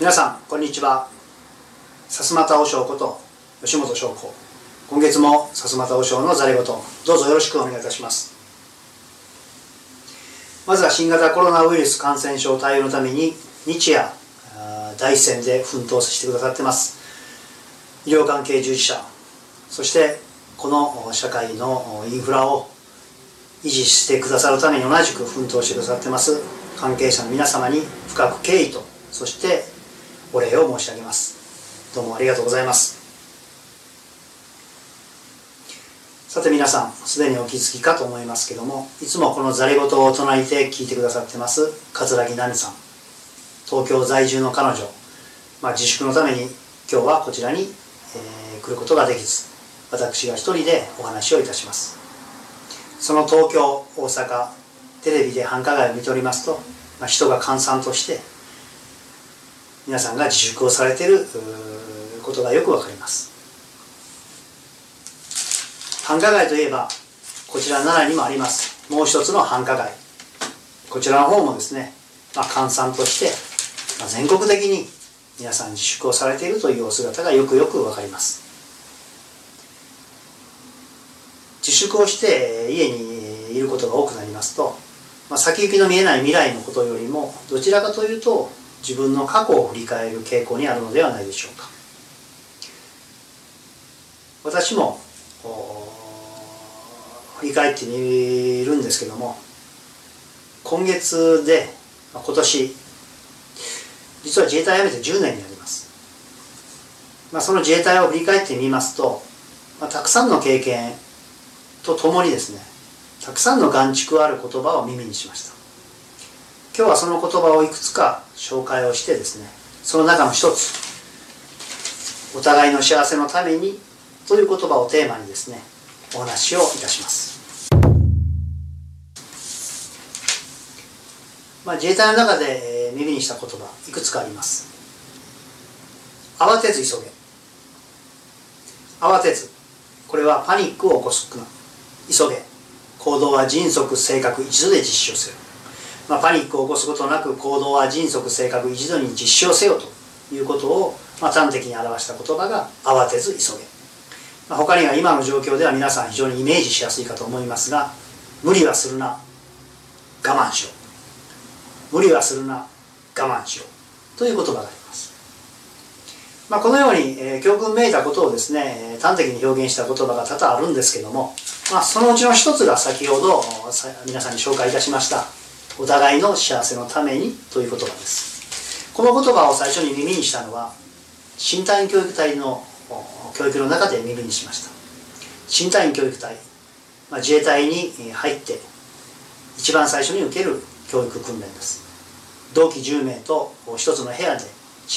皆さんこんにちは。さすまた和尚こと吉本翔子今月もさすまた和尚のざれ言どうぞよろしくお願いいたします。まずは新型コロナウイルス感染症対応のために日夜第一線で奮闘してくださってます。医療関係従事者そしてこの社会のインフラを維持してくださるために同じく奮闘してくださってます関係者の皆様に深く敬意とそしてお礼を申し上げます。どうもありがとうございます。さて皆さんすでにお気づきかと思いますけどもいつもこのざれ言を唱えて聞いてくださってます桂木奈美さん。東京在住の彼女、まあ、自粛のために今日はこちらに、えー、来ることができず私が一人でお話をいたします。その東京大阪テレビで繁華街を見ておりますと、まあ、人が閑散として皆さんが自粛をされていることがよくわかります。繁華街といえばこちら奈良にもあります。もう一つの繁華街。こちらの方もですね、まあ、閑散として、まあ、全国的に皆さん自粛をされているというお姿がよくよくわかります。自粛をして家にいることが多くなりますと、まあ、先行きの見えない未来のことよりもどちらかというと自分の過去を振り返る傾向にあるのではないでしょうか。私も振り返ってみるんですけども今月で今年実は自衛隊を辞めて10年になります、まあ、その自衛隊を振り返ってみますと、まあ、たくさんの経験とともにですねたくさんの眼蓄ある言葉を耳にしました。今日はその言葉をいくつか紹介をしてですねその中の一つお互いの幸せのためにという言葉をテーマにですねお話をいたします、まあ、自衛隊の中で耳にした言葉いくつかあります。慌てず急げ。慌てずこれはパニックを起こす。な急げ。行動は迅速正確一度で実施をせよまあ、パニックを起こすことなく行動は迅速正確一度に実施をせよということを、まあ、端的に表した言葉が慌てず急げ、まあ、他には今の状況では皆さん非常にイメージしやすいかと思いますが無理はするな我慢しよう。無理はするな我慢しよう。という言葉があります、まあ、このように、えー、教訓めいたことをですね端的に表現した言葉が多々あるんですけども、まあ、そのうちの一つが先ほど皆さんに紹介いたしましたお互いの幸せのためにという言葉です。この言葉を最初に耳にしたのは新隊員教育隊の教育の中で耳にしました。新隊員教育隊、まあ、自衛隊に入って一番最初に受ける教育訓練です。同期10名と一つの部屋で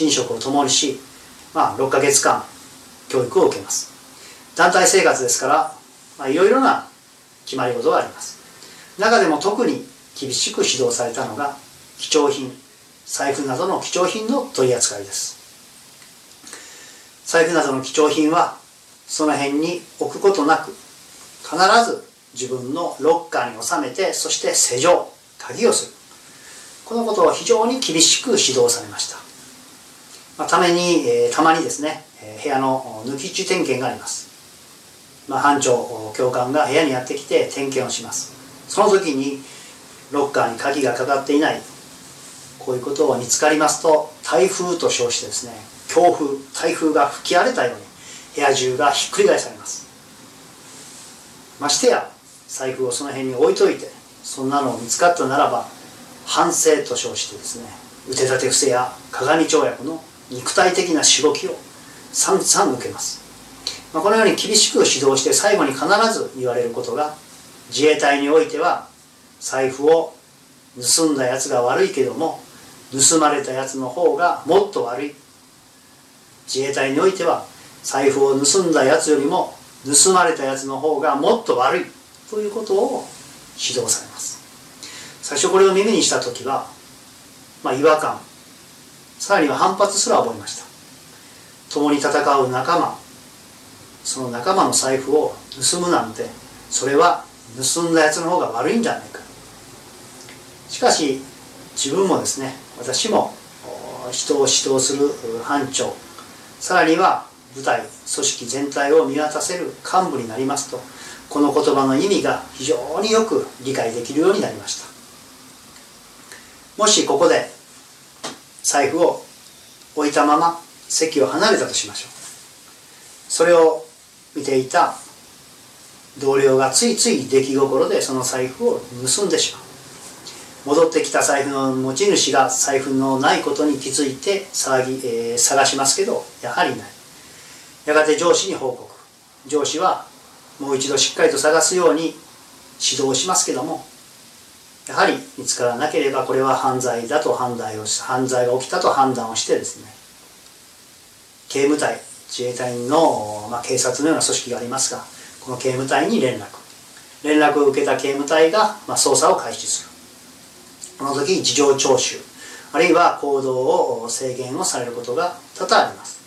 寝食を共にし、まあ、6ヶ月間教育を受けます。団体生活ですからまあ、いろいろな決まり事があります。中でも特に厳しく指導されたのが貴重品財布などの貴重品の取り扱いです。財布などの貴重品はその辺に置くことなく必ず自分のロッカーに収めてそして施錠鍵をする。このことを非常に厳しく指導されました、まあ、ために、えー、たまにですね、えー、部屋の抜き打ち点検があります、まあ、班長教官が部屋にやってきて点検をします。その時にロッカーに鍵がかかっていない。こういうことを見つかりますと台風と称してですね強風台風が吹き荒れたように部屋中がひっくり返されます。ましてや財布をその辺に置いといてそんなのを見つかったならば反省と称してですね腕立て伏せや鏡跳躍の肉体的なしごきを散々受けます、まあ、このように厳しく指導して最後に必ず言われることが自衛隊においては財布を盗んだやつが悪いけども盗まれたやつの方がもっと悪い。自衛隊においては財布を盗んだやつよりも盗まれたやつの方がもっと悪い。ということを指導されます。最初これを耳にした時は、まあ、違和感。さらには反発すら覚えました。共に戦う仲間。その仲間の財布を盗むなんてそれは盗んだやつの方が悪いんじゃないか。しかし自分もですね私も人を指導する班長さらには部隊組織全体を見渡せる幹部になりますとこの言葉の意味が非常によく理解できるようになりました。もしここで財布を置いたまま席を離れたとしましょう。それを見ていた同僚がついつい出来心でその財布を盗んでしまう。戻ってきた財布の持ち主が財布のないことに気づいて騒ぎ、えー、探しますけどやはりない。やがて上司に報告。上司はもう一度しっかりと探すように指導しますけどもやはり見つからなければこれは犯罪だと判断を犯罪が起きたと判断をしてですね刑務隊自衛隊の、まあ、警察のような組織がありますがこの刑務隊に連絡。連絡を受けた刑務隊が、まあ、捜査を開始する。この時事情聴取あるいは行動を制限をされることが多々あります。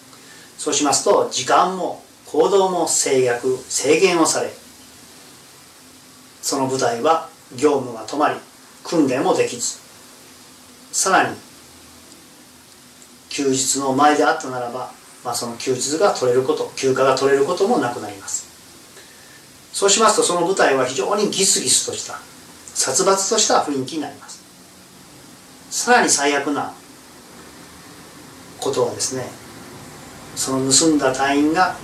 そうしますと時間も行動も制約制限をされその部隊は業務が止まり訓練もできずさらに休日の前であったならば、まあ、その休日が取れること休暇が取れることもなくなります。そうしますとその部隊は非常にギスギスとした殺伐とした雰囲気になります。さらに最悪なことはですねその盗んだ隊員が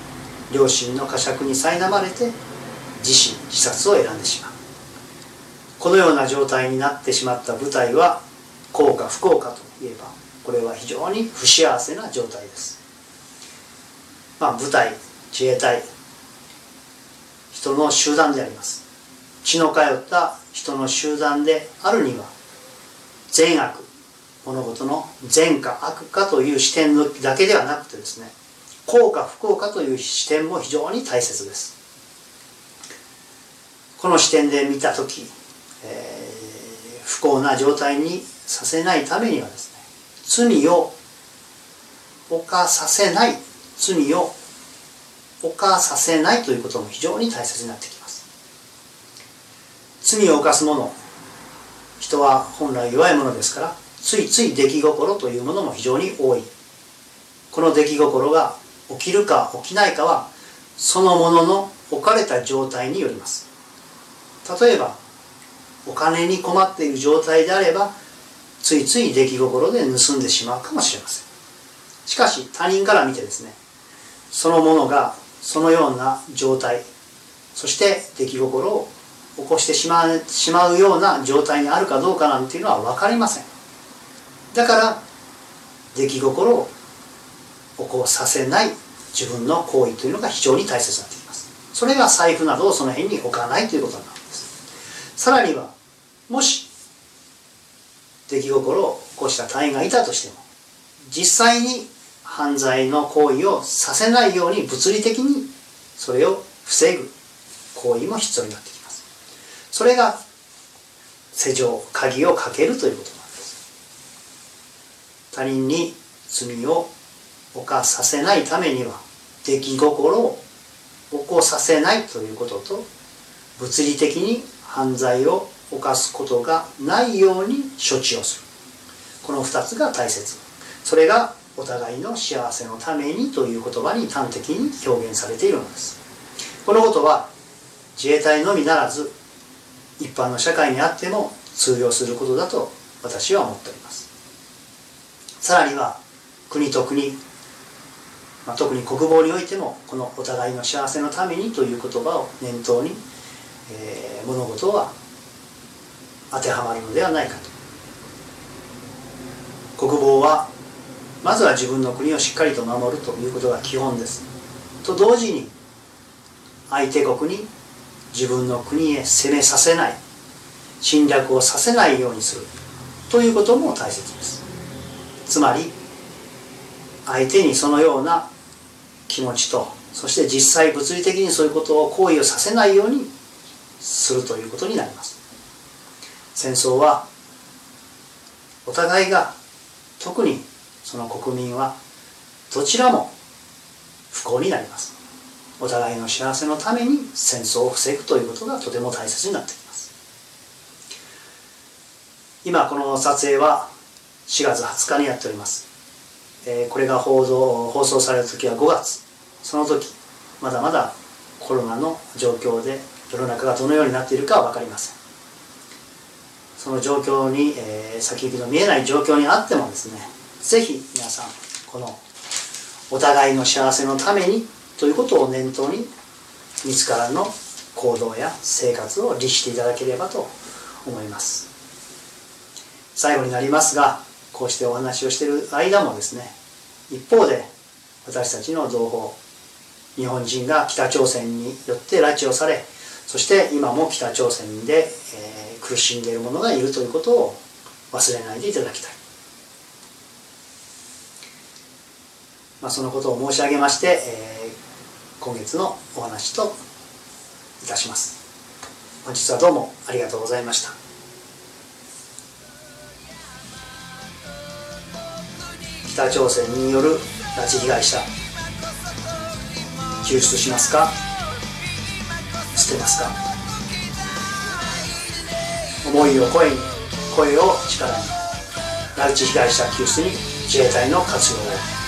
両親の呵責に苛まれて自死自殺を選んでしまう。このような状態になってしまった部隊は幸か不幸かといえばこれは非常に不幸せな状態です。まあ部隊自衛隊人の集団であります。血の通った人の集団であるには善悪物事の善か悪かという視点だけではなくてですね幸か不幸かという視点も非常に大切です。この視点で見た時、えー、不幸な状態にさせないためにはですね罪を犯させない罪を犯させないということも非常に大切になってきます。罪を犯す者人は本来弱いものですからついつい出来心というものも非常に多い。この出来心が起きるか起きないかはそのものの置かれた状態によります。例えばお金に困っている状態であればついつい出来心で盗んでしまうかもしれません。しかし他人から見てですねそのものがそのような状態そして出来心を起こしてしまうしまうような状態にあるかどうかなんていうのは分かりません。だから出来心を起こさせない自分の行為というのが非常に大切になってきます。それが財布などをその辺に置かないということなんです。さらにはもし出来心を起こした隊員がいたとしても実際に犯罪の行為をさせないように物理的にそれを防ぐ行為も必要になってきます。それが施錠鍵をかけるということなんです。他人に罪を犯させないためには出来心を起こさせないということと物理的に犯罪を犯すことがないように処置をする。この2つが大切。それがお互いの幸せのためにという言葉に端的に表現されているのです。このことは自衛隊のみならず一般の社会にあっても通用することだと私は思っております。さらには国と国まあ、特に国防においてもこのお互いの幸せのためにという言葉を念頭に、えー、物事は当てはまるのではないかと。国防はまずは自分の国をしっかりと守るということが基本です。と同時に相手国に自分の国へ攻めさせない侵略をさせないようにする。ということも大切です。つまり相手にそのような気持ちとそして実際物理的にそういうことを行為をさせないようにするということになります。戦争はお互いが特にその国民はどちらも不幸になります。お互いの幸せのために戦争を防ぐということがとても大切になってきます。今この撮影は4月20日にやっております。えこれが報道放送される時は5月。その時まだまだコロナの状況で世の中がどのようになっているかは分かりません。その状況に、えー、先行きの見えない状況にあってもですね是非皆さんこのお互いの幸せのためにということを念頭に自らの行動や生活を律していただければと思います。最後になりますがこうしてお話をしている間もですね一方で私たちの同胞日本人が北朝鮮によって拉致をされそして今も北朝鮮で、えー、苦しんでいる者がいるということを忘れないでいただきたい、まあ、そのことを申し上げまして、えー、今月のお話といたします。本日はどうもありがとうございました。北朝鮮による拉致被害者救出しますか？捨てますか？思いを声に声を力に拉致被害者救出に自衛隊の活用を。